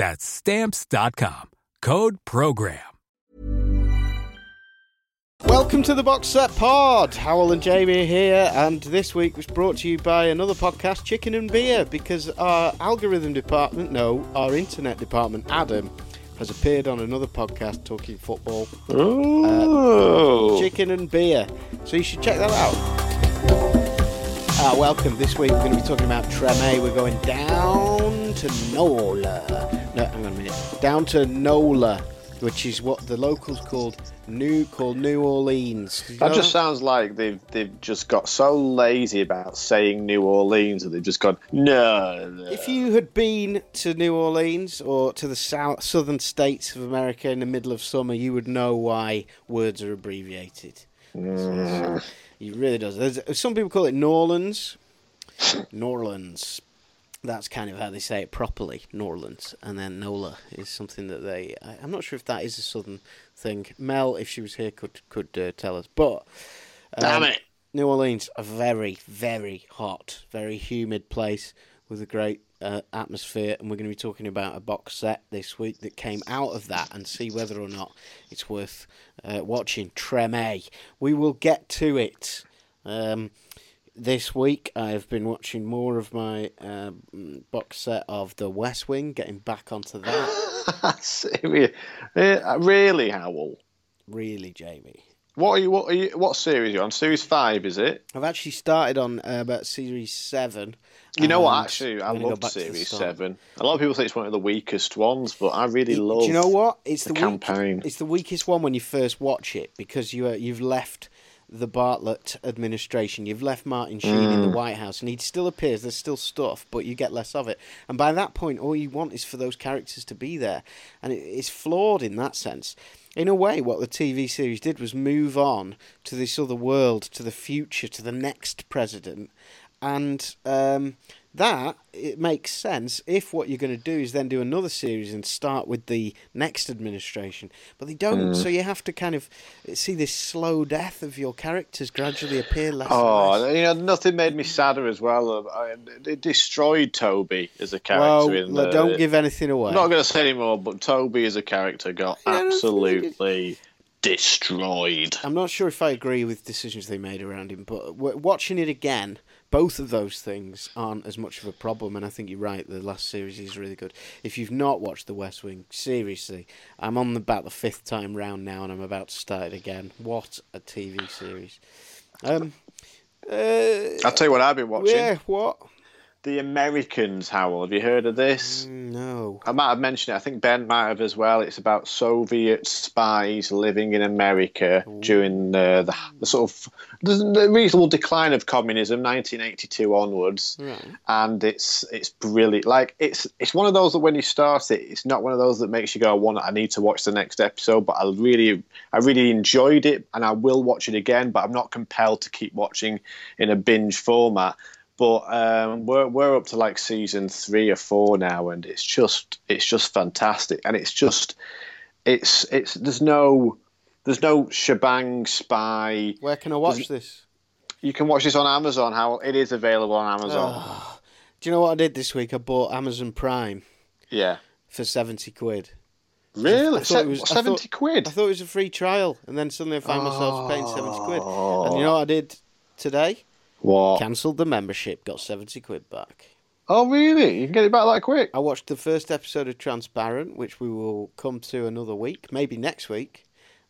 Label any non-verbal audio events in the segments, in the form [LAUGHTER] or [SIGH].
That's stamps.com. Code program. Welcome to the Box Set Pod. Howell and Jamie are here, and this week was brought to you by another podcast, Chicken and Beer, because our algorithm department, no, our internet department, Adam, has appeared on another podcast talking football. Oh. Uh, Chicken and Beer. So you should check that out. Uh, welcome. This week we're going to be talking about Treme. We're going down to Nola. No, hang on a minute. Down to Nola, which is what the locals called New called New Orleans. You That know just sounds like they've they've just got so lazy about saying New Orleans that they've just gone no. no." If you had been to New Orleans or to the south, southern states of America in the middle of summer, you would know why words are abbreviated. Mm. It really does. There's, some people call it Norlands. Norlands. That's kind of how they say it properly, Norlands. And then Nola is something that they. I, I'm not sure if that is a southern thing. Mel, if she was here, could could uh, tell us. But Damn um, it. New Orleans, a very, very hot, very humid place with a great uh, atmosphere, and we're going to be talking about a box set this week that came out of that and see whether or not it's worth uh, watching. Treme. We will get to it. Um, this week, I've been watching more of my uh, box set of The West Wing, getting back onto that. [LAUGHS] Serious. Uh, really, Howell? really, Jamie. What are you? What are you? What series are you on? Series five, is it? I've actually started on uh, about series seven. You know what? Actually, I I'm gonna go loved back to the Series. Seven. A lot of people say it's one of the weakest ones, but I really It- love. Do you know what? It's the the, campaign. Weak, it's the weakest one when you first watch it because you uh, you've left the Bartlett administration. You've left Martin Sheen in the Mm. White House, and he still appears. There's still stuff, but you get less of it. And by that point, all you want is for those characters to be there, and it, it's flawed in that sense. In a way, what the TV series did was move on to this other world, to the future, to the next president, and um, that it makes sense if what you're going to do is then do another series and start with the next administration. But they don't, so you have to kind of see this slow death of your characters gradually appear less. and Oh, less. you know, nothing made me sadder as well. I, it destroyed Toby as a character. Well, in the, don't give anything away. I'm not going to say anymore, but Toby as a character got Yeah, absolutely destroyed. I'm not sure if I agree with decisions they made around him, but w- watching it again, both of those things aren't as much of a problem. And I think you're right. The last series is really good. If you've not watched The West Wing, seriously, I'm on about the fifth time round now, and I'm about to start it again. What a TV series! Um, uh, I'll tell you what I've been watching. yeah, what? The Americans, Howell. Have you heard of this? Mm, No. I might have mentioned it. I think Ben might have as well. It's about Soviet spies living in America during uh, the, the sort of the, the reasonable decline of communism, 1982 onwards. Right. And it's it's brilliant. Like it's it's one of those that when you start it, it's not one of those that makes you go, "I want, I need to watch the next episode." But I really, I really enjoyed it, and I will watch it again. But I'm not compelled to keep watching in a binge format. But um, we're we're up to like season three or four now, and it's just it's just fantastic, and it's just it's it's there's no there's no shebang spy. Where can I watch this? You can watch this on Amazon. How it is available on Amazon. Do you know what I did this week? I bought Amazon Prime Yeah. for seventy quid. Really? I thought it was- I thought- Seventy quid. I thought it was a free trial, and then suddenly I found myself paying seventy quid. And you know what I did today? What? Cancelled the membership, got seventy quid back. Oh, really? You can get it back that quick? I watched the first episode of Transparent, which we will come to another week, maybe next week.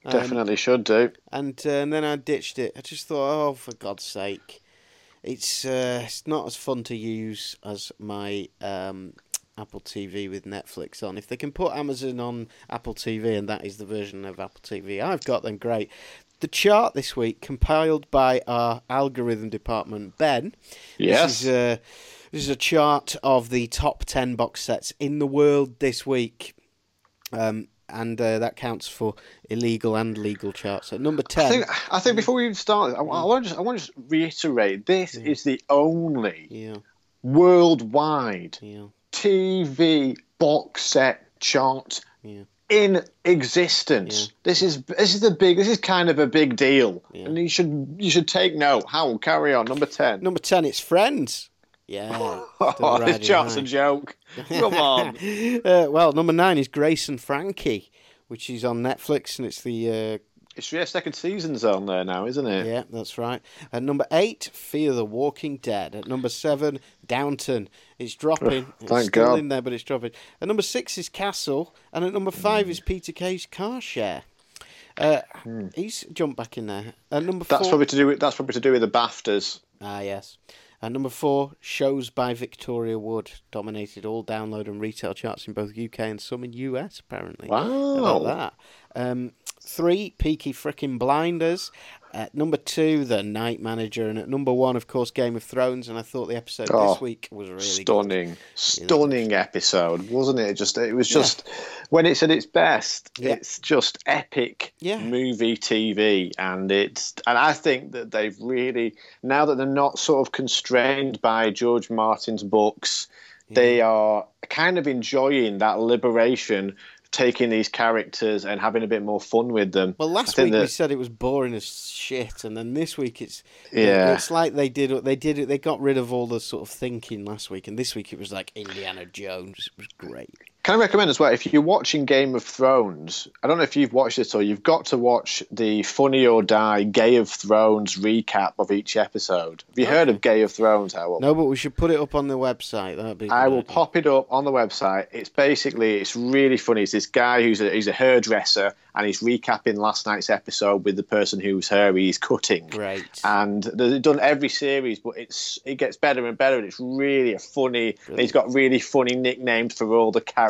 Um, Definitely should do. and, uh, and then I ditched it. I just thought, oh, for God's sake, it's uh, it's not as fun to use as my um, Apple TV with Netflix on. If they can put Amazon on Apple TV, and that is the version of Apple TV I've got, then great. The chart this week, compiled by our algorithm department, Ben. Yes. This is, uh, this is a chart of the top 10 box sets in the world this week. Um, and uh, that counts for illegal and legal charts. At number 10. I think I think before we even start, I, I want to just I want to just reiterate: this is the only yeah, worldwide yeah, TV box set chart yeah. In existence. This is this is the big. This is kind of a big deal, Yeah. and you should you should take note. How carry on? Number ten. Number 10, it's Friends. Yeah. [LAUGHS] Oh, this chart's a joke. [LAUGHS] Come on. Uh, well, number 9 is Grace and Frankie, which is on Netflix, and it's the. Uh, It's yeah, second season's on there now, isn't it? yeah, that's right. At number 8, Fear the Walking Dead. At number 7, Downton. It's dropping. [SIGHS] it's thank still God. in there, but it's dropping. At number 6 is Castle. And at number 5 is Peter Kay's Car Share. Uh, He's jumped back in there. At number 4. Hmm. That's probably to do with that's probably to do with the BAFTAs. Ah, yes. And number four, shows by Victoria Wood dominated all download and retail charts in both UK and some in US, apparently. How about Wow. that? Um, three, Peaky Frickin' Blinders. At number two, The Night Manager. And at number one, of course, Game of Thrones. And I thought the episode Oh, this week was really good. stunning, stunning episode, wasn't it? Just it was just when it's at its best, Yeah. it's just epic Yeah. movie TV, and it's and I think that they've really now that they're not sort of constrained by George Martin's books, they are kind of enjoying that liberation. Taking these characters and having a bit more fun with them. Well, last week we said it was boring as shit, and then this week it's Yeah. it's like they did they did it. They got rid of all the sort of thinking last week, and this week it was like Indiana Jones. It was great. Can I recommend as well if you're watching Game of Thrones? I don't know if you've watched it or you've got to watch the Funny or Die Gay of Thrones recap of each episode. Have you heard of Gay of Thrones, Howell? No, but we should put it up on the website. That'd be. I will idea. pop it up on the website. It's basically it's really funny. It's this guy who's a he's a hairdresser and he's recapping last night's episode with the person whose hair he's cutting. Great. And they've done every series, but it's it gets better and better. And it's really a funny. He's got really funny nicknames for all the characters.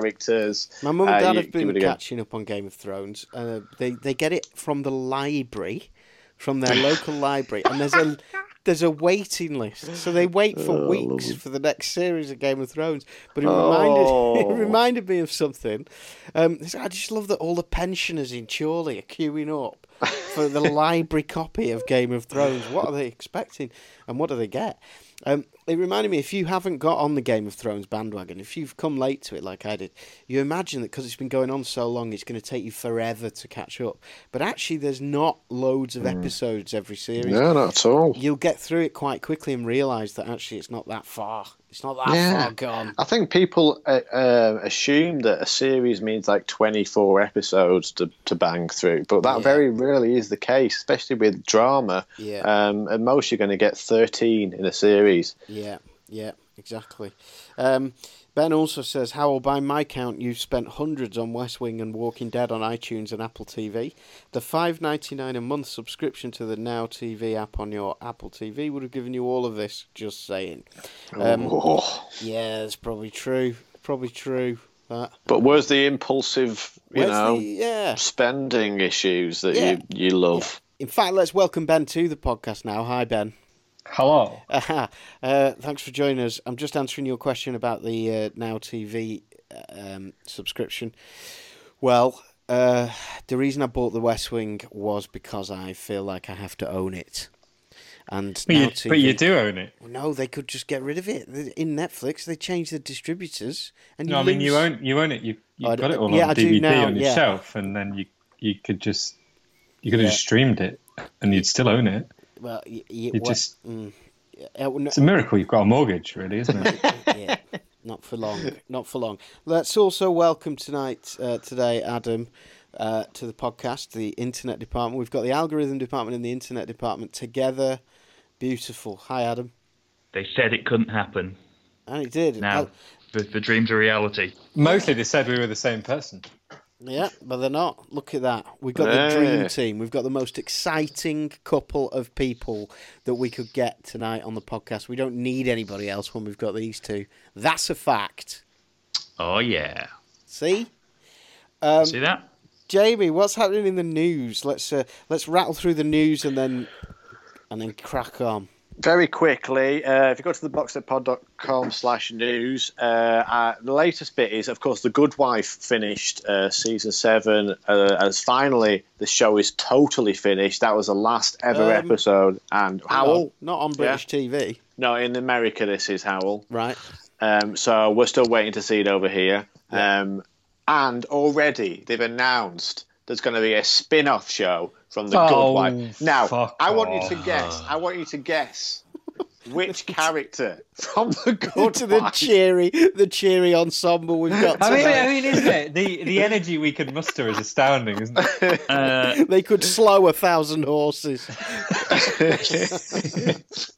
My mum and Uh, dad you- have been it a go. catching up on Game of Thrones. Uh, they they get it from the library, from their [LAUGHS] local library, and there's a there's a waiting list. So they wait Oh, for weeks for the next series of Game of Thrones. But it reminded Oh. [LAUGHS] it reminded me of something. Um, I just love that all the pensioners in Chorley are queuing up for the [LAUGHS] library copy of Game of Thrones. What are they expecting, and what do they get? Um, it reminded me if you haven't got on the Game of Thrones bandwagon, if you've come late to it like I did, you imagine that because it's been going on so long, it's going to take you forever to catch up. But actually, there's not loads of episodes every series. No, not at all. You'll get through it quite quickly and realise that actually it's not that far. It's not that Yeah. far gone. I think people uh, uh, assume that a series means like 24 episodes to, to bang through, but that Yeah. very rarely is the case, especially with drama. Yeah. Um, at most, you're going to get 13 in a series. Yeah, yeah, exactly. Um, ben also says, Howell, by my count, you've spent hundreds on West Wing and Walking Dead on iTunes and Apple TV. The five ninety nine a month subscription to the Now TV app on your Apple TV would have given you all of this. Just saying. Um, Oh. Yeah, it's probably true. Probably true. That. But where's the impulsive, you Where's know, the- yeah. spending issues that Yeah. you, you love? In fact, let's welcome Ben to the podcast now. Hi, Ben. Hello. [LAUGHS] Uh, thanks for joining us. I'm just answering your question about the uh, Now TV um, subscription. Well, uh, the reason I bought the West Wing was because I feel like I have to own it. And But you, TV. but you do own it. No, they could just get rid of it in Netflix. They change the distributors, and you No, I mean you own you own it. You you've got it all yeah, on I DVD now, on your yeah. shelf, and then you you could just you could have Yeah. just streamed it, and you'd still own it. Well, y- y- You what- just mm, yeah, no- it's a miracle you've got a mortgage, really, isn't it? [LAUGHS] yeah, not for long. Not for long. Let's also welcome tonight, uh, today, Adam, uh, to the podcast, the internet department. We've got the algorithm department and the internet department together. Beautiful. Hi, Adam. They said it couldn't happen. And it did. Now, Al- the, the dreams a reality. Mostly they said we were the same person. Yeah, but they're not. Look at that. We've got the dream team. We've got the most exciting couple of people that we could get tonight on the podcast. We don't need anybody else when we've got these two. That's a fact. Oh yeah. See? Um, See that? Jamie, what's happening in the news? Let's uh, let's rattle through the news and then and then crack on. Very quickly, uh, if you go to the boxsetpod.com slash news, uh, uh, the latest bit is, of course, The Good Wife finished uh, season seven. Uh, as finally, the show is totally finished. That was the last ever Um, episode. And Howell, Not on British TV, no, in America, this is Howell. right? Um, so we're still waiting to see it over here. Um, and already they've announced there's going to be a spin-off show from The Oh, Good Wife. Now, I want you to guess. I want you to guess which [LAUGHS] character from The Good [LAUGHS] Go to the cheery, the cheery ensemble we've got I mean. I mean, isn't it the the energy we could muster is astounding, isn't it? Uh, [LAUGHS] They could slow a thousand horses.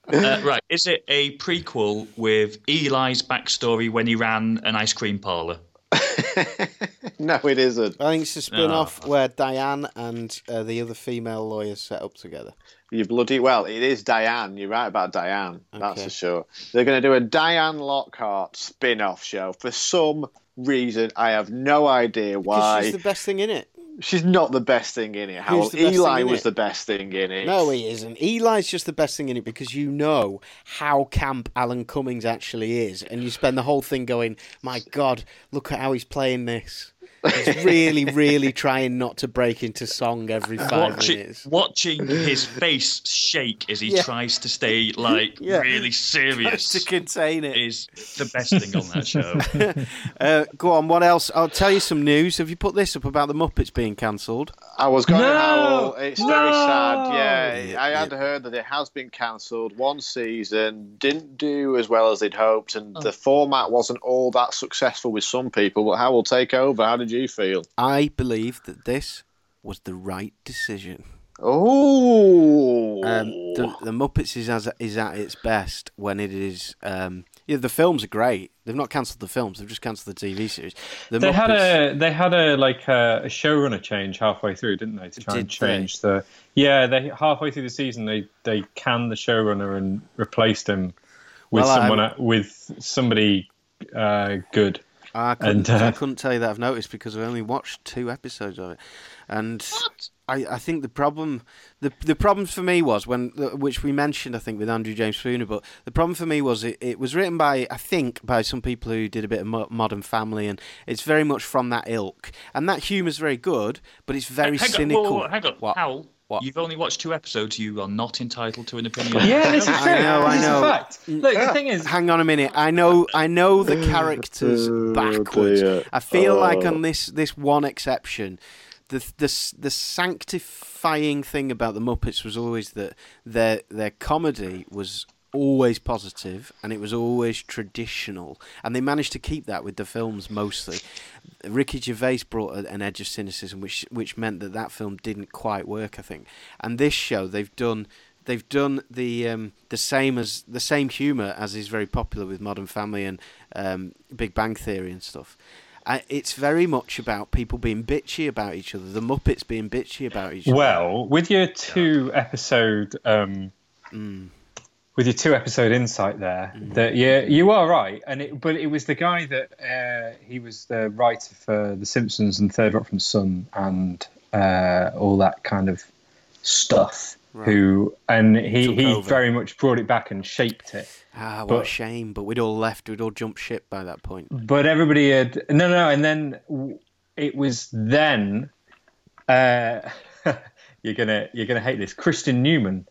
uh, right. Is it a prequel with Eli's backstory when he ran an ice cream parlor? [LAUGHS] no, it isn't. I think it's a spin-off where Diane and uh, the other female lawyers set up together. You bloody well. It is Diane. You're right about Diane. That's for sure. They're going to do a Diane Lockhart spin-off show for some reason. I have no idea why. she's the best thing in it. She's not the best thing in it. Howell. Eli was it? the best thing in it. No, he isn't. Eli's just the best thing in it because you know how camp Alan Cummings actually is, and you spend the whole thing going, "My God, look at how he's playing this." He's really, really trying not to break into song every five Watching, minutes. watching his face shake as he Yeah. tries to stay like Yeah. really serious to contain it. is the best thing on that show. [LAUGHS] Uh, go on. What else? I'll tell you some news. Have you put this up about the Muppets being cancelled? I was going No! to Howell. It's very sad. Yeah, Yeah, I had yeah. heard that it has been cancelled. One season didn't do as well as they'd hoped, and Oh. the format wasn't all that successful with some people. But how will take over. How did you feel? I believe that this was the right decision. Oh, Um, the, the Muppets is as is at its best when it is. Um, yeah, the films are great. They've not cancelled the films; they've just cancelled the TV series. The They had a they had a like a, a showrunner change halfway through, didn't they? To try and Did they? change the yeah. They halfway through the season they they canned the showrunner and replaced him with Well, someone I'm- with somebody uh, good. I couldn't, and, uh, I couldn't tell you that I've noticed because I've only watched two episodes of it, and I, I think the problem the the problem for me was when which we mentioned I think with Andrew James Spooner, but the problem for me was it, it was written by I think by some people who did a bit of mo- Modern Family, and it's very much from that ilk, and that humour's very good, but it's very hang cynical. On, whoa, whoa, hang on, What? Howell. What? You've only watched two episodes. You are not entitled to an opinion. Yeah, this is true. I true. know, I This is know. fact. Look, the thing is, Hang on a minute. I know I know the oh, characters oh, backwards. dear. I feel like Oh. on this this one exception, the the the sanctifying thing about the Muppets was always that their their comedy was always positive and it was always traditional and they managed to keep that with the films mostly Ricky Gervais brought an edge of cynicism which which meant that that film didn't quite work I think and this show they've done they've done the um, the same as the same humor as is very popular with Modern Family and um, Big Bang Theory and stuff. Uh, it's very much about people being bitchy about each other. The Muppets being bitchy about each other. well, with your two episode um, Mm. With your two episode insight there, that yeah, you are right. And it, but it was the guy that uh, he was the writer for The Simpsons and Third Rock from the Sun and uh, all that kind of stuff. Who and he Took he over. very much brought it back and shaped it. ah, what a shame! But we'd all left. We'd all jumped ship by that point. But everybody had no, no, and then it was then. Uh, [LAUGHS] you're gonna you're gonna hate this. Kristin Newman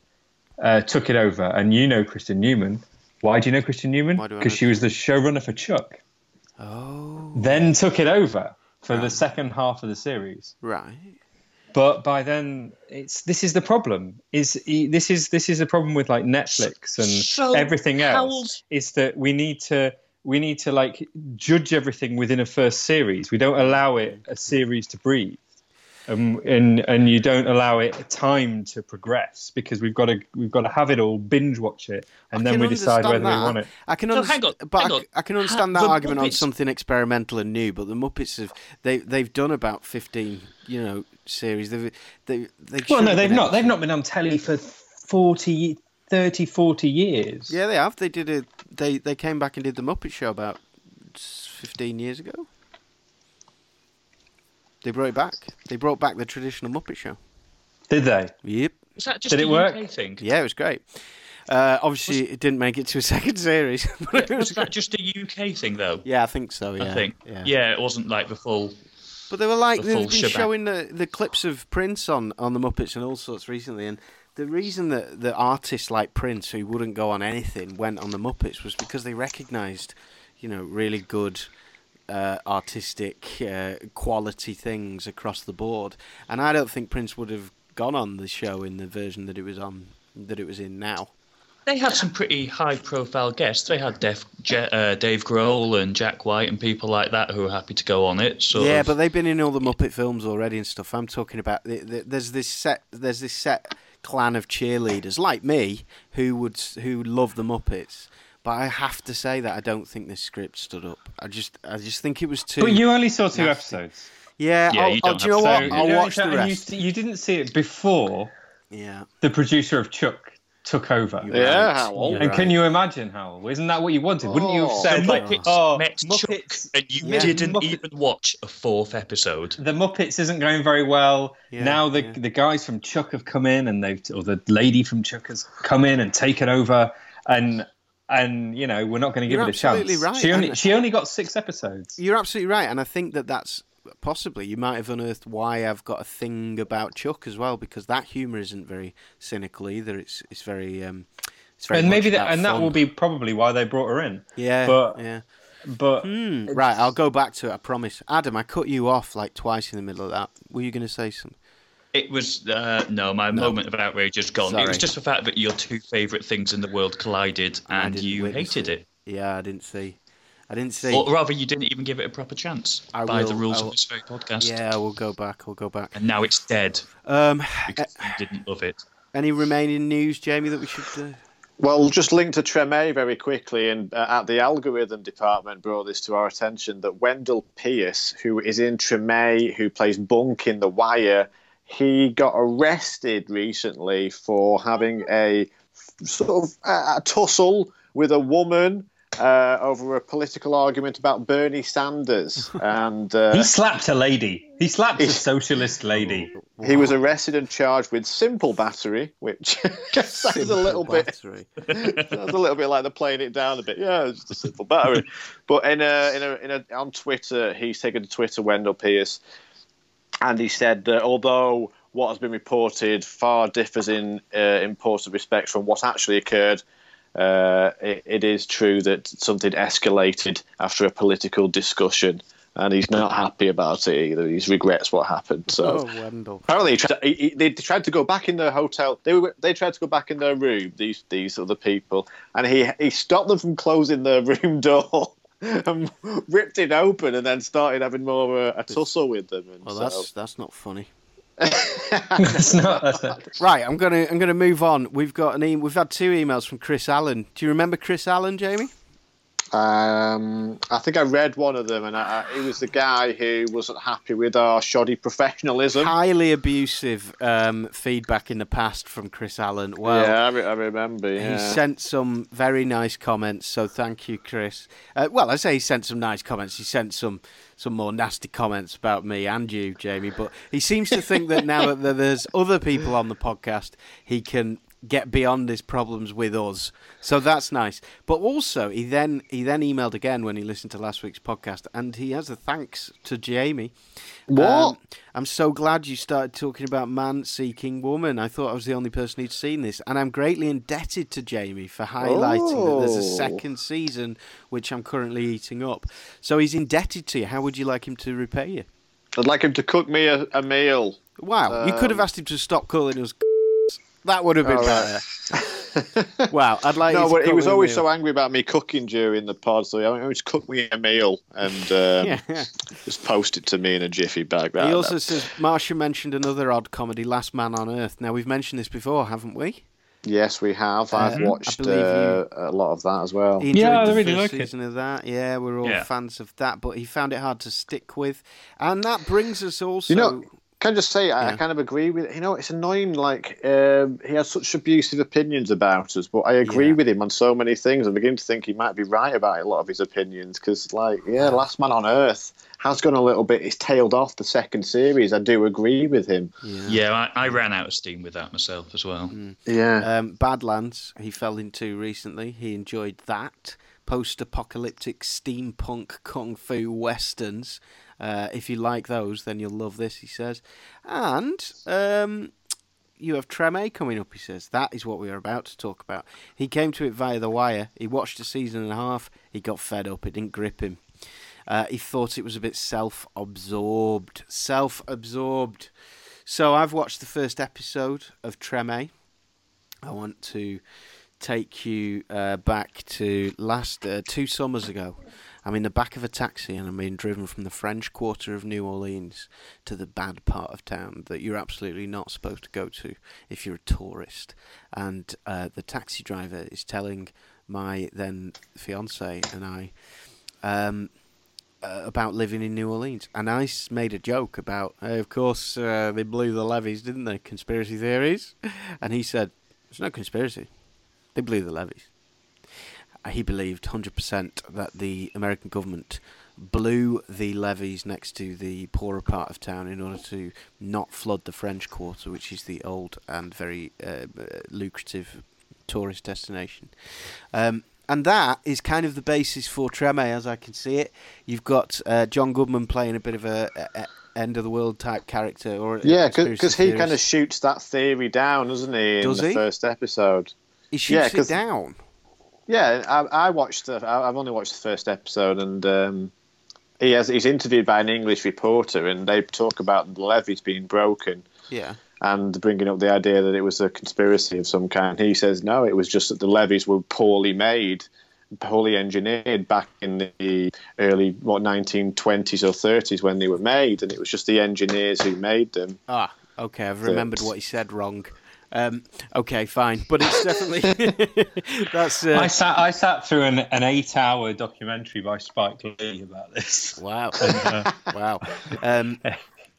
uh, took it over, and you know Kristin Newman. Why do you know Kristin Newman? Why do I Because she was the showrunner for Chuck. Oh, Then took it over for the second half of the series. right. But by then, it's this is the problem. Is this is this is the problem with like Netflix and So, everything else? Is that we need to we need to like judge everything within a first series. We don't allow it a series to breathe, um, and and you don't allow it time to progress because we've got to we've got to have it all binge watch it, and I then we decide whether understand we want it. I can No, understand, hang on, but hang I, on. I can understand Ha- that the argument on something experimental and new. But the Muppets have they they've done about fifteen, you know, series. They've they they. Well, no, they've not. able They've not been on telly for 40, 30, 40 years. Yeah, they have. They did a they they came back and did the Muppet Show about fifteen years ago. They brought it back. They brought back the traditional Muppet Show. Did they? Yep. Is that just Did it work? UK thing? Yeah, it was great. Uh, obviously, it didn't make it to a [LAUGHS] second series. [LAUGHS] but it Was was that great. just a UK thing though? Yeah, I think so. Yeah, I think. Yeah. Yeah. it wasn't like the full. But they were like The they've been shebang. showing the, the clips of Prince on, on the Muppets and all sorts recently, and the reason that the artists like Prince who wouldn't go on anything went on the Muppets was because they recognised, you know, really good uh, artistic uh, quality things across the board, and I don't think Prince would have gone on the show in the version that it was on that it was in now. They had some pretty high-profile guests. They had Def, Je, uh, Dave Grohl and Jack White and people like that who were happy to go on it. So yeah, but they've been in all the Muppet films already and stuff. I'm talking about the, the, there's this set there's this set clan of cheerleaders like me who would who love the Muppets. But I have to say that I don't think this script stood up. I just I just think it was too. But you only saw two nasty. episodes. yeah, Yeah, I'll, you I'll- don't do you know have what? to- I'll You watch the and rest. You, you didn't see it before Yeah, the producer of Chuck took over. You're Yeah, right. Howell. You're And can you imagine, Howell? Isn't that what you wanted? Wouldn't you have Oh. said the like, Muppets "Oh, met Muppets, Chuck, and you Yeah. didn't Muppet- even watch a fourth episode. the Muppets isn't going very well. Yeah, now the yeah. the guys from Chuck have come in, and they've or the lady from Chuck has come in and taken over, and and you know we're not going to give it a chance. absolutely right, She only and- she only got six episodes. you're absolutely right, and I think that that's possibly you might have unearthed why I've got a thing about Chuck as well because that humour isn't very cynical either. It's it's very um, it's very and maybe that and that will be probably why they brought her in. yeah, but yeah. but Hmm, right, I'll go back to it. I promise. Adam, I cut you off like twice in the middle of that. Were you going to say something? It was uh, no, my moment of outrage is gone. It was just the fact that your two favourite things in the world collided, and you witness hated it. Yeah, I didn't see. I didn't see. Or rather, you didn't even give it a proper chance I by will- the rules of this very podcast. yeah, we'll go back. We'll go back. And now it's dead Um, because you didn't love it. any remaining news, Jamie, that we should? Uh... Well, just linked to Treme very quickly, and uh, at the algorithm department brought this to our attention that Wendell Pierce, who is in Treme, who plays Bunk in The Wire, he got arrested recently for having a sort of uh, a tussle with a woman uh, over a political argument about Bernie Sanders, [LAUGHS] and uh, he slapped a lady. He slapped a socialist lady. he was arrested and charged with simple battery, which [LAUGHS] sounds a little bit Battery. [LAUGHS] Sounds a little bit like they're playing it down a bit. Yeah, it's just a simple battery. but in a, in a, in a, on Twitter, he's taken to Twitter, Wendell Pierce, and he said that although what has been reported far differs in uh, important respects from what actually occurred, uh, it, it is true that something escalated after a political discussion, and he's not happy about it either. He regrets what happened. So. Oh, Wendell. Apparently, he tried to, he, he- they tried to go back in their hotel. They were they tried to go back in their room. These these other people, and he he stopped them from closing their room door. [LAUGHS] [LAUGHS] And ripped it open and then started having more of a, a tussle with them. And Well, so- that's that's not funny. [LAUGHS] that's not. That's not. Right, I'm gonna I'm gonna move on. We've got an e- we've had two emails from Chris Allen. Do you remember Chris Allen, Jamie? Um, I think I read one of them, and I, I, he was the guy who wasn't happy with our shoddy professionalism. Highly abusive um, feedback in the past from Chris Allen. Well, yeah, I, re- I remember. Yeah. He sent some very nice comments, so thank you, Chris. Uh, well, I say he sent some nice comments. He sent some some more nasty comments about me and you, Jamie. But he seems to think that now that there's other people on the podcast, he can get beyond his problems with us. So that's nice. But also, he then he then emailed again when he listened to last week's podcast, and he has a thanks to Jamie. What? Um, I'm so glad you started talking about man seeking woman. I thought I was the only person who'd seen this, and I'm greatly indebted to Jamie for highlighting that there's a Oh. second season, which I'm currently eating up. So he's indebted to you. How would you like him to repay you? I'd like him to cook me a, a meal. Wow, you could have Um, asked him to stop calling us. That would have been Oh, better. [LAUGHS] wow, I'd like. no, but he was always so angry about me cooking during the pod, so he always cook me a meal and um, Yeah, [LAUGHS] yeah. just post it to me in a jiffy bag. He also that- says Marsha mentioned another odd comedy, Last Man on Earth. Now we've mentioned this before, haven't we? yes, we have. I've Um, watched uh, a lot of that as well. He enjoyed Yeah, I really first like it. season of that. Yeah, we're all Yeah. fans of that, but he found it hard to stick with, and that brings us also. You know, can I just say I, I kind of agree with you know it's annoying. Like um, he has such abusive opinions about us, but I agree Yeah. with him on so many things. I begin to think he might be right about a lot of his opinions because, like, yeah, Last Man on Earth has gone a little bit. It's tailed off the second series. I do agree with him. Yeah, I, I ran out of steam with that myself as well. Yeah, Um, Badlands, he fell into recently. He enjoyed that. Post apocalyptic steampunk kung fu westerns. Uh, if you like those, then you'll love this, he says. And um, you have Treme coming up, he says. That is what we are about to talk about. He came to it via The Wire. He watched a season and a half. He got fed up. It didn't grip him. Uh, he thought it was a bit self absorbed. Self absorbed. So I've watched the first episode of Treme. I want to take you uh, back to last uh, two summers ago. I'm in the back of a taxi and I'm being driven from the French Quarter of New Orleans to the bad part of town that you're absolutely not supposed to go to if you're a tourist. And uh, the taxi driver is telling my then fiance and I um, uh, about living in New Orleans, and I made a joke about, uh, of course, uh, they blew the levees, didn't they? Conspiracy theories, [LAUGHS] and he said, "It's no conspiracy. They blew the levees." Uh, He believed 100% that the American government blew the levees next to the poorer part of town in order to not flood the French Quarter, which is the old and very uh, uh, lucrative tourist destination. Um, and that is kind of the basis for Treme, as I can see it. You've got uh, John Goodman playing a bit of a, a, a end of the world type character, or yeah, because he kind of shoots that theory down, doesn't he? In Does the he? first episode. He yeah, shoots it 'cause- down. Yeah, I, I watched the. I- I've only watched the first episode, and um, he has. He's interviewed by an English reporter, and they talk about the levees being broken Yeah, and bringing up the idea that it was a conspiracy of some kind. He says no, it was just that the levees were poorly made, poorly engineered back in the early what 1920s or 30s when they were made, and it was just the engineers who made them. Ah, okay. I've remembered what he said wrong. Um, okay, fine, but it's definitely [LAUGHS] that's uh, I sat I sat through an, an eight hour documentary by Spike Lee about this. wow, [LAUGHS] [LAUGHS] wow. Um,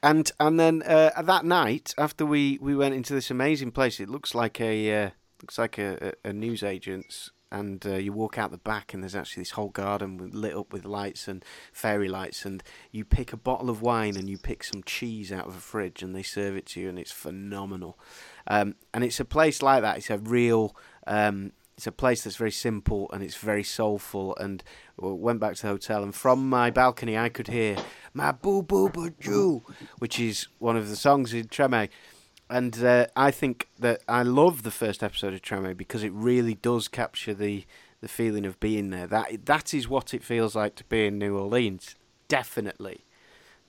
and and then uh, that night after we, we went into this amazing place, it looks like a uh, looks like a, a, a news agent's. And uh, you walk out the back, and there's actually this whole garden with, lit up with lights and fairy lights. And you pick a bottle of wine and you pick some cheese out of a fridge, and they serve it to you, and it's phenomenal. Um, and it's a place like that. It's a real. Um, it's a place that's very simple and it's very soulful. And we went back to the hotel, and from my balcony, I could hear "My Boo Boo Boo Jew," which is one of the songs in Treme. And uh, I think that I love the first episode of Treme because it really does capture the, the feeling of being there. That that is what it feels like to be in New Orleans, definitely.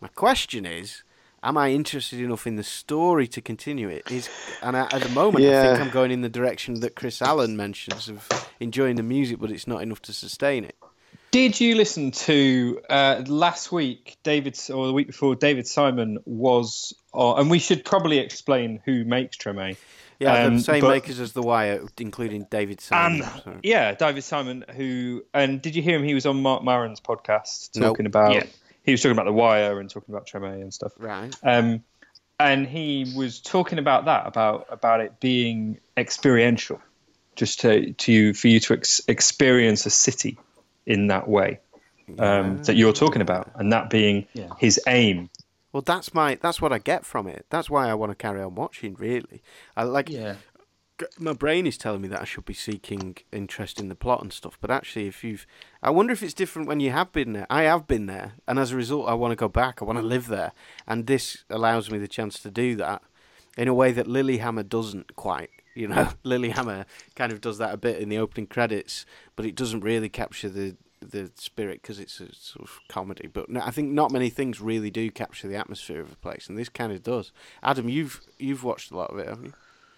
My question is, am I interested enough in the story to continue it? Is and I, at the moment, I think I'm going in the direction that Chris Allen mentions of enjoying the music, but it's not enough to sustain it. Did you listen to uh, last week? David or the week before? David Simon was, uh, and we should probably explain who makes Treme. Yeah, Um, the same but- makers as The Wire, including David Simon. And so- yeah, David Simon, who and did you hear him? He was on Marc Maron's podcast Nope. talking about. Yeah. He was talking about the Wire and talking about Treme and stuff. Right. Um, and he was talking about that about about it being experiential, just to to you for you to ex- experience a city in that way um, that you're talking about, and that being his aim. Well, that's my that's what I get from it. That's why I want to carry on watching. Really, I like. Yeah. My brain is telling me that I should be seeking interest in the plot and stuff. But actually, if you've, I wonder if it's different when you have been there. I have been there, and as a result, I want to go back. I want to live there, and this allows me the chance to do that in a way that Lilyhammer doesn't quite. You know, [LAUGHS] Lilyhammer kind of does that a bit in the opening credits, but it doesn't really capture the the spirit because it's a sort of comedy. But no, I think not many things really do capture the atmosphere of a place, and this kind of does. Adam, you've you've watched a lot of it, haven't you?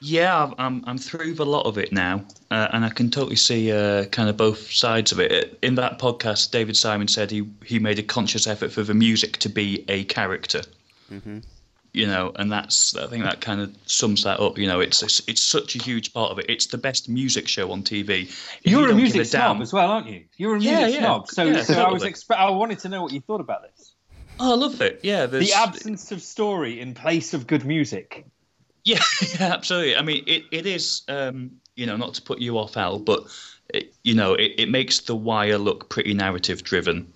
Yeah, I'm I'm through a lot of it now, uh, and I can totally see uh, kind of both sides of it. In that podcast, David Simon said he he made a conscious effort for the music to be a character. Mm-hmm. You know, and that's I think that kind of sums that up. You know, it's it's, it's such a huge part of it. It's the best music show on TV. If You're you a music give a damn, snob as well, aren't you? You're a music yeah. snob. So, Yeah, so I was totally. expe- I wanted to know what you thought about this. Oh, I love it. Yeah, there's, The absence of story in place of good music. Yeah, [LAUGHS] yeah, absolutely. I mean, it, it is, um, you know, not to put you off, Al, but, it, you know, it, it makes The Wire look pretty narrative driven.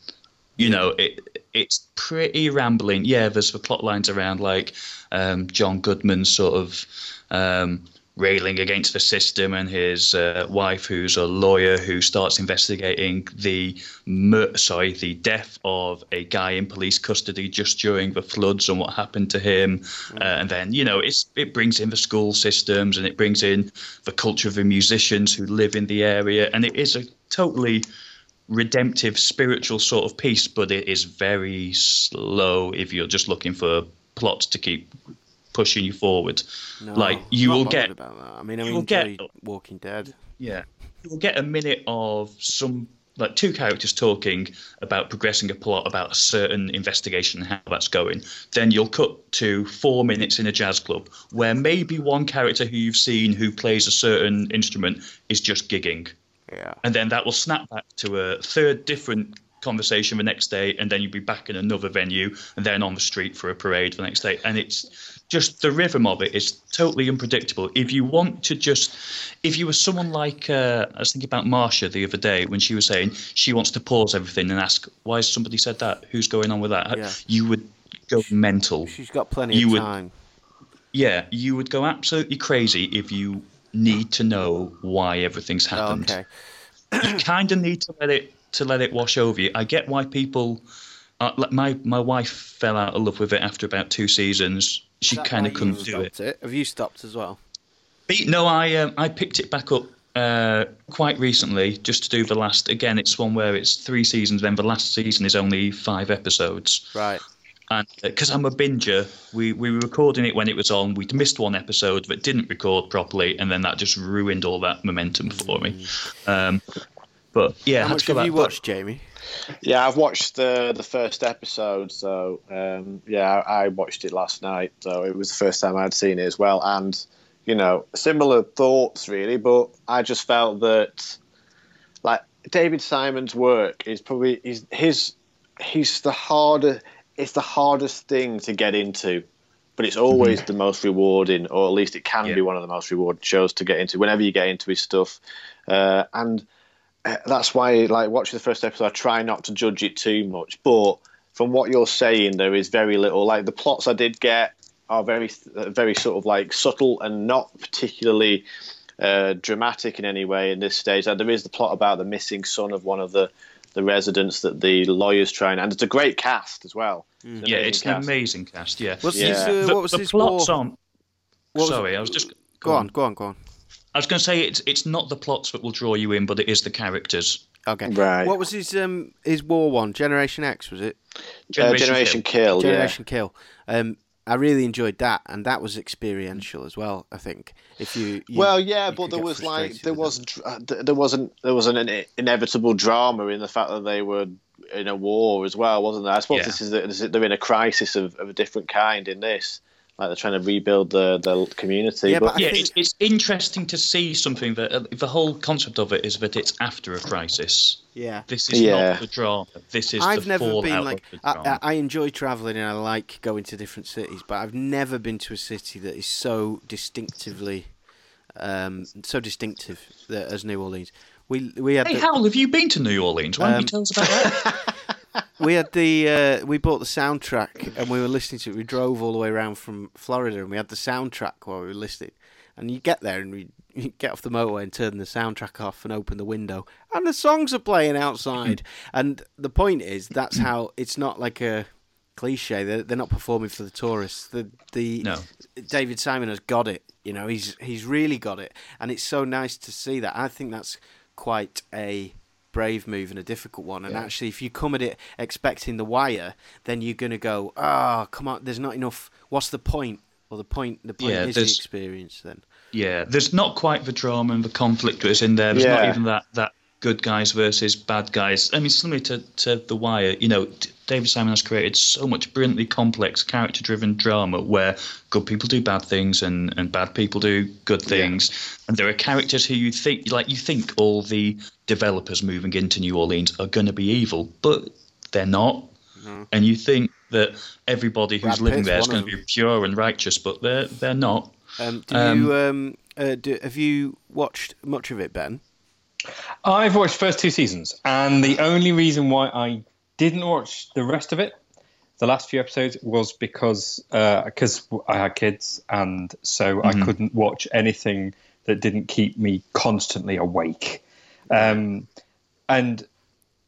You know, it it's pretty rambling. Yeah, there's the plot lines around like um, John Goodman sort of um, railing against the system and his uh, wife, who's a lawyer, who starts investigating the mur- sorry the death of a guy in police custody just during the floods and what happened to him. Uh, and then you know it's it brings in the school systems and it brings in the culture of the musicians who live in the area, and it is a totally redemptive spiritual sort of piece, but it is very slow if you're just looking for plots to keep pushing you forward. No, like you will get about that. I mean, I will get- Walking Dead. yeah, you will get a minute of some like two characters talking about progressing a plot about a certain investigation and how that's going. Then you'll cut to four minutes in a jazz club where maybe one character who you've seen who plays a certain instrument is just gigging Yeah. and then that will snap back to a third different conversation the next day and then you'd be back in another venue and then on the street for a parade the next day and it's just the rhythm of it is totally unpredictable if you want to just if you were someone like uh, i was thinking about marsha the other day when she was saying she wants to pause everything and ask why has somebody said that who's going on with that Yeah. you would go mental She's got plenty You of would- time. yeah you would go absolutely crazy if you need to know why everything's Oh, happened okay. you kind of need to let it to let it wash over you. I get why people. Uh, like my my wife fell out of love with it after about two seasons. She kind of couldn't do it. stopped Have you stopped as well? But, no, I um, I picked it back up uh, quite recently just to do the last. Again, it's one where it's three seasons. Then the last season is only five episodes. Right. And because I'm a binger, we, we were recording it when it was on. We'd missed one episode that didn't record properly, and then that just ruined all that momentum for me. Um, but yeah, How much have back. you But- watched, Jamie? Yeah, I've watched the the first episode, so um, yeah, I, I watched it last night. So it was the first time I'd seen it as well, and you know, similar thoughts really. But I just felt that, like David Simon's work is probably is his he's the harder it's the hardest thing to get into, but it's always the most rewarding, or at least it can Yeah. be one of the most rewarding shows to get into. Whenever you get into his stuff, uh, and that's why like watching the first episode i try not to judge it too much but from what you're saying there is very little like the plots i did get are very very sort of like subtle and not particularly uh, dramatic in any way in this stage like, there is the plot about the missing son of one of the the residents that the lawyers try and and it's a great cast as well an yeah, amazing it's an amazing cast. Yeah, What's Yeah. his, uh, the, what was the his plots war? on. what was- Sorry, I was just Go on, go on, go on. I was going to say it's it's not the plots that will draw you in, but it is the characters. Okay. Right. What was his um his war one? Generation X was it? uh, generation kill, Generation Kill. Um, I really enjoyed that, and that was experiential as well. I think if you, you well, yeah, you but there was like there was dr- uh, there wasn't there was an inevitable drama in the fact that they were in a war as well, wasn't there? I suppose Yeah. this is, the, this is they're in a crisis of, of a different kind in this. Like they're trying to rebuild the the community. Yeah, but, I yeah, think- it's, it's interesting to see something that uh, the whole concept of it is that it's after a crisis. Yeah. This is Yeah. not the drama. This is I've the never fallout been like I. I I enjoy traveling and I like going to different cities, but I've never been to a city that is so distinctively, um, so distinctive that, as New Orleans. We we had hey, the, Hal, have you been to New Orleans? Why don't Um, you tell us about that? [LAUGHS] we had the uh, we bought the soundtrack and we were listening to it. We drove all the way around from Florida and we had the soundtrack while we were listening. and you get there and we you get off the motorway and turn the soundtrack off and open the window, and the songs are playing outside. [LAUGHS] and the point is, that's how it's not like a cliche. They're, they're not performing for the tourists. The the No. David Simon has got it. You know, he's he's really got it, and it's so nice to see that. I think that's quite a brave move and a difficult one. And actually, if you come at it expecting the wire, then you're going to go, ah, come on, there's not enough. What's the point? Well, the point the point Yeah, is the experience. Then Yeah, there's not quite the drama and the conflict that's in there. There's not Yeah. even that, that good guys versus bad guys. I mean, similar to, to The Wire, you know, David Simon has created so much brilliantly complex, character driven drama where good people do bad things and, and bad people do good things. And there are characters who you think, like, you think all the developers moving into New Orleans are going to be evil, but they're not. And you think that everybody who's Brad living Pitt's there is going to be pure and righteous, but they're they're not. um, do Um, you um, uh, do, have you watched much of it, Ben? I've watched first two seasons, and the only reason why I didn't watch the rest of it, the last few episodes, was because because I had kids, and so I couldn't watch anything that didn't keep me constantly awake. Um, and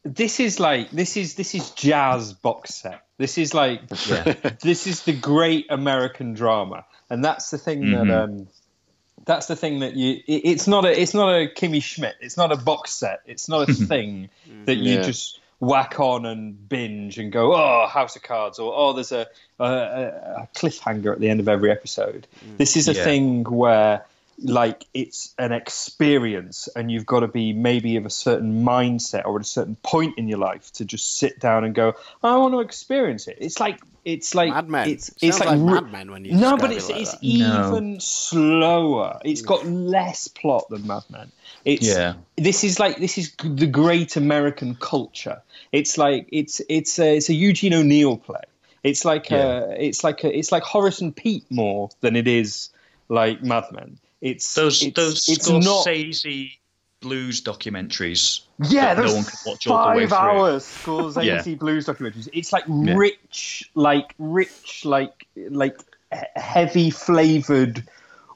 this is like this is this is jazz box set. This is like [LAUGHS] this is the great American drama, and that's the thing that um, that's the thing that you. It, it's not a it's not a Kimmy Schmidt. It's not a box set. It's not a [LAUGHS] mm-hmm. thing that you Yeah. just whack on and binge and go oh House of Cards or oh there's a a, a cliffhanger at the end of every episode. Mm. This is a Yeah. thing where like it's an experience and you've got to be maybe of a certain mindset or at a certain point in your life to just sit down and go i want to experience it it's like it's like Mad Men. it's Sounds it's like, like Mad Men when you no describe but it it's like it's that. No. even slower it's got less plot than mad men it's Yeah. this is like this is the great american culture it's like it's it's a, it's a eugene o'neill play it's like Yeah. a, it's like a, it's like horace and pete more than it is like mad men it's Those it's, those it's not Scorsese blues documentaries. yeah, that no those one can watch all the way five hours Scorsese [LAUGHS] Yeah. blues documentaries. It's like Yeah. rich, like rich, like like heavy flavored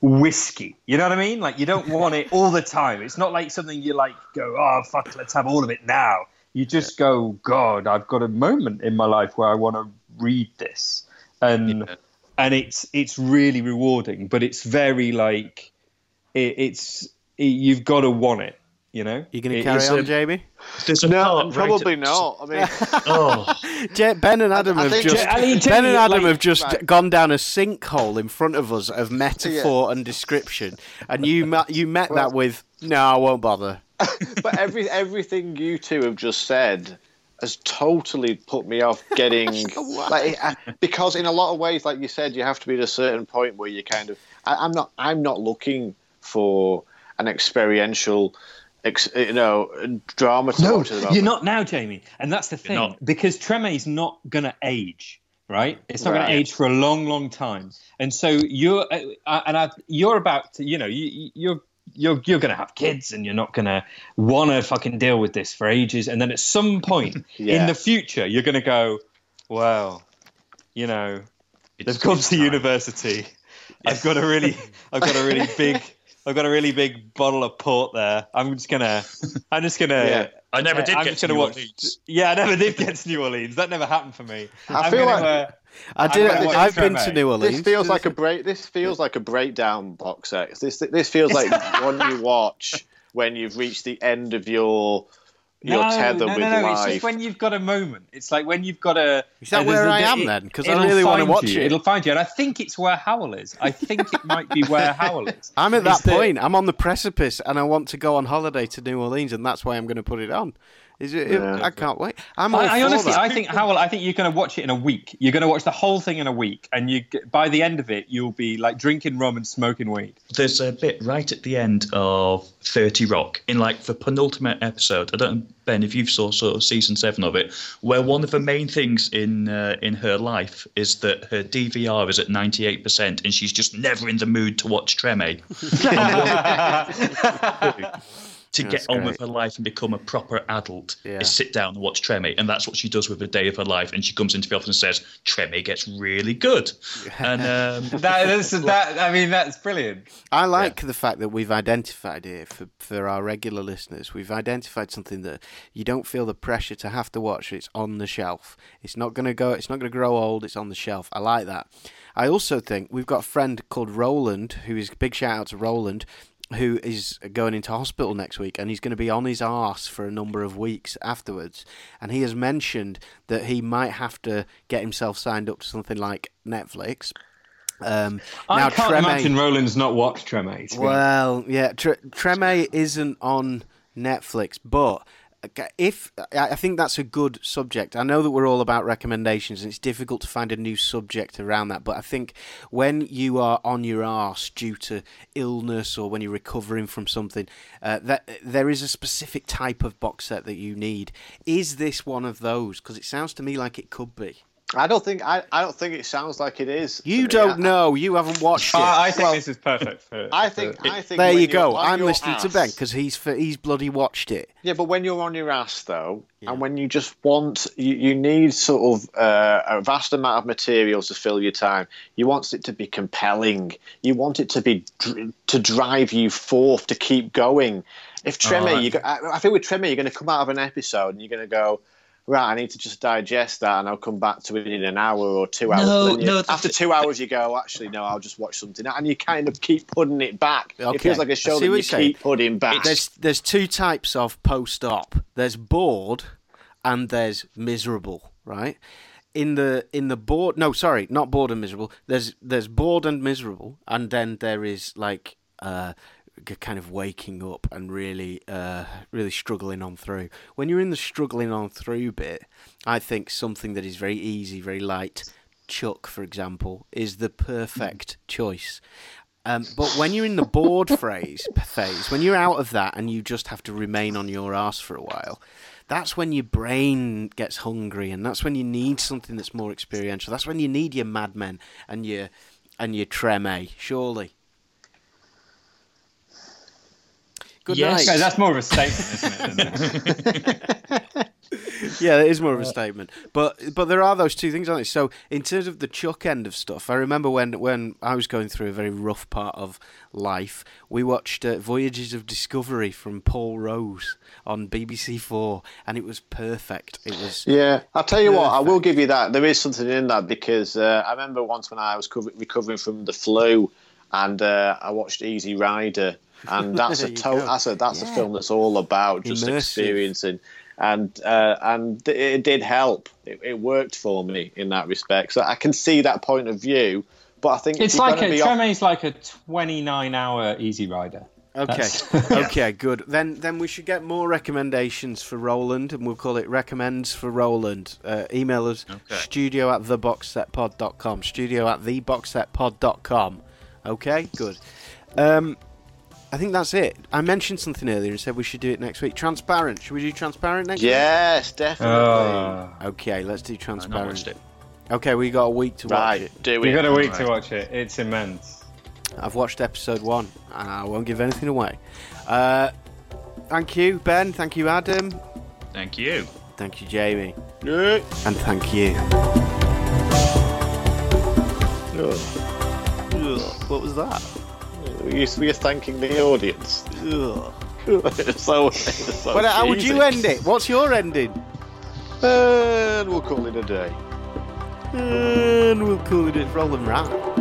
whiskey. You know what I mean? Like you don't want it all the time. It's not like something you like go, oh fuck, let's have all of it now. You just go, God, I've got a moment in my life where I want to read this, and Yeah. and it's it's really rewarding, but it's very like it, it's it, you've got to want it. You know, You going to It carry on, a- Jamie? There's No, probably at- not. I mean, [LAUGHS] Oh, Ben and Adam I have think- just Ja- Ben and Adam like- have just Right. gone down a sinkhole in front of us of metaphor and description, and you ma- you met that with no, I won't bother. [LAUGHS] but every everything you two have just said has totally put me off getting [LAUGHS] like because in a lot of ways, like you said, you have to be at a certain point where you kind of. I, I'm not. I'm not looking for an experiential, ex, you know, drama to No, watch at the moment. you're not now, Jamie. And that's the thing. not. Because Treme's not going to age, right? It's not going to age for a long, long time. And so you're, uh, uh, and I, you're about to, you know, you, you're, you're, you're going to have kids and you're not going to want to fucking deal with this for ages. And then at some point [LAUGHS] in the future, you're going to go, well, you know, it's- they've come it's to time. university. [LAUGHS] I've got a really, I've got a really [LAUGHS] big, I've got a really big bottle of port there. I'm just gonna, I'm just gonna. Yeah. I never did I'm get just to gonna New watch. Orleans. [LAUGHS] Yeah, I never did get to New Orleans. That never happened for me. I I'm feel gonna, like- uh, I did. gonna I've been Treme. to New Orleans. This feels like a break. This feels like a breakdown box set. This this feels like [LAUGHS] one you watch when you've reached the end of your your no, tether no, with no, no. life. It's just when you've got a moment. It's like when you've got a. Is that where there's a- I am it- then? 'Cause I really wanna watch you. it. It'll find you, and I think it's where Howell is. I think it might be where [LAUGHS] Howell is. I'm at It's that the- point. I'm on the precipice, and I want to go on holiday to New Orleans, and that's why I'm going to put it on. Is it? Yeah. I can't wait. I'm I, I honestly, that. I think Howell. I think you're going to watch it in a week. You're going to watch the whole thing in a week, and you by the end of it, you'll be like drinking rum and smoking weed. There's a bit right at the end of 30 Rock, in like the penultimate episode. I don't know, Ben, if you've saw sort of season seven of it, where one of the main things in uh, in her life is that her DVR is at 98% and she's just never in the mood to watch Treme. [LAUGHS] [LAUGHS] [LAUGHS] to That's get on with her life and become a proper adult Yeah. is sit down and watch Treme, and that's what she does with a day of her life. And she comes into the office and says, "Treme gets really good," and um, [LAUGHS] That, that's, that, I mean, that's brilliant. I like the fact that we've identified here for, for our regular listeners. We've identified something that you don't feel the pressure to have to watch. It's on the shelf. It's not going to go. It's not going to grow old. It's on the shelf. I like that. I also think we've got a friend called Roland, who is big shout out to Roland, who is going into hospital next week, and he's going to be on his arse for a number of weeks afterwards. And he has mentioned that he might have to get himself signed up to something like Netflix. Um, I now, can't Treme- imagine Roland's not watched Treme. to be honest. well, yeah, Tre- Treme isn't on Netflix, but if I think that's a good subject. I know that we're all about recommendations, and it's difficult to find a new subject around that. But I think when you are on your arse due to illness or when you're recovering from something, uh, that there is a specific type of box set that you need. Is this one of those? Because it sounds to me like it could be. I don't think I, I don't think it sounds like it is. You don't I- know. You haven't watched it. I, I think Well, this is perfect for. I for- think I think there you go. I'm your listening to Ben because he's for, he's bloody watched it. Yeah, but when you're on your ass though, Yeah. and when you just want, you, you need sort of uh, a vast amount of materials to fill your time. You want it to be compelling. You want it to be dr- to drive you forth to keep going. If Tremor, Oh, I- you go, I, I think with Tremor, you're going to come out of an episode and you're going to go. Right, I need to just digest that, and I'll come back to it in an hour or two hours. No, you- no, the- after two hours, you go. Actually, no, I'll just watch something, and you kind of keep putting it back. Okay, It feels like I a show that you you're saying. keep putting back. There's there's two types of post-op. There's bored, and there's miserable. Right? In the in the bored, no, sorry, not bored and miserable. There's there's bored and miserable, and then there is like uh, g- kind of waking up and really uh, really struggling on through. When you're in the struggling on through bit, I think something that is very easy, very light. Chuck, for example, is the perfect choice. Um, but when you're in the bored [LAUGHS] phase, phase, when you're out of that and you just have to remain on your ass for a while, that's when your brain gets hungry, and that's when you need something that's more experiential. That's when you need your Mad Men and your and your Treme, surely. Good Yes. Okay, night. that's more of a [LAUGHS] statement, isn't it? [LAUGHS] yeah, it is more of a statement. But but there are those two things, aren't there? So in terms of the Chuck end of stuff, I remember when when I was going through a very rough part of life, we watched uh, Voyages of Discovery from Paul Rose on BBC Four, and it was perfect. It was Yeah, I'll tell you what, I will give you that. There is something in that because uh, I remember once when I was cover- recovering from the flu and uh, I watched Easy Rider, and [LAUGHS] that's a to- that's a that's Yeah. a film that's all about just Immersive. experiencing. And uh, and it did help. It, it worked for me in that respect. So I can see that point of view, but I think It's like a be off- like a 29 hour Easy Rider. Okay. [LAUGHS] [LAUGHS] Okay, good. Then then we should get more recommendations for Roland, and we'll call it recommends for Roland. Uh, email us Okay. studio at theboxsetpod.com. Studio at theboxsetpod.com. Okay, good. Um, I think that's it. I mentioned something earlier and said we should do it next week. Transparent. Should we do transparent next Yes, definitely. Uh. Okay, let's do I not transparent. watched it. Okay, we got a week to watch right, it. do it. you got a week to watch it. It's immense. I've watched episode one, and I won't give anything away. Uh, thank you, Ben. Thank you, Adam. Thank you. Thank you, Jamie. Yeah. And thank you. What was that? We we're thanking the audience. Ugh. [LAUGHS] so, so Well, how would you end it? What's your ending? And we'll call it a day. And we'll call it Roland Rat.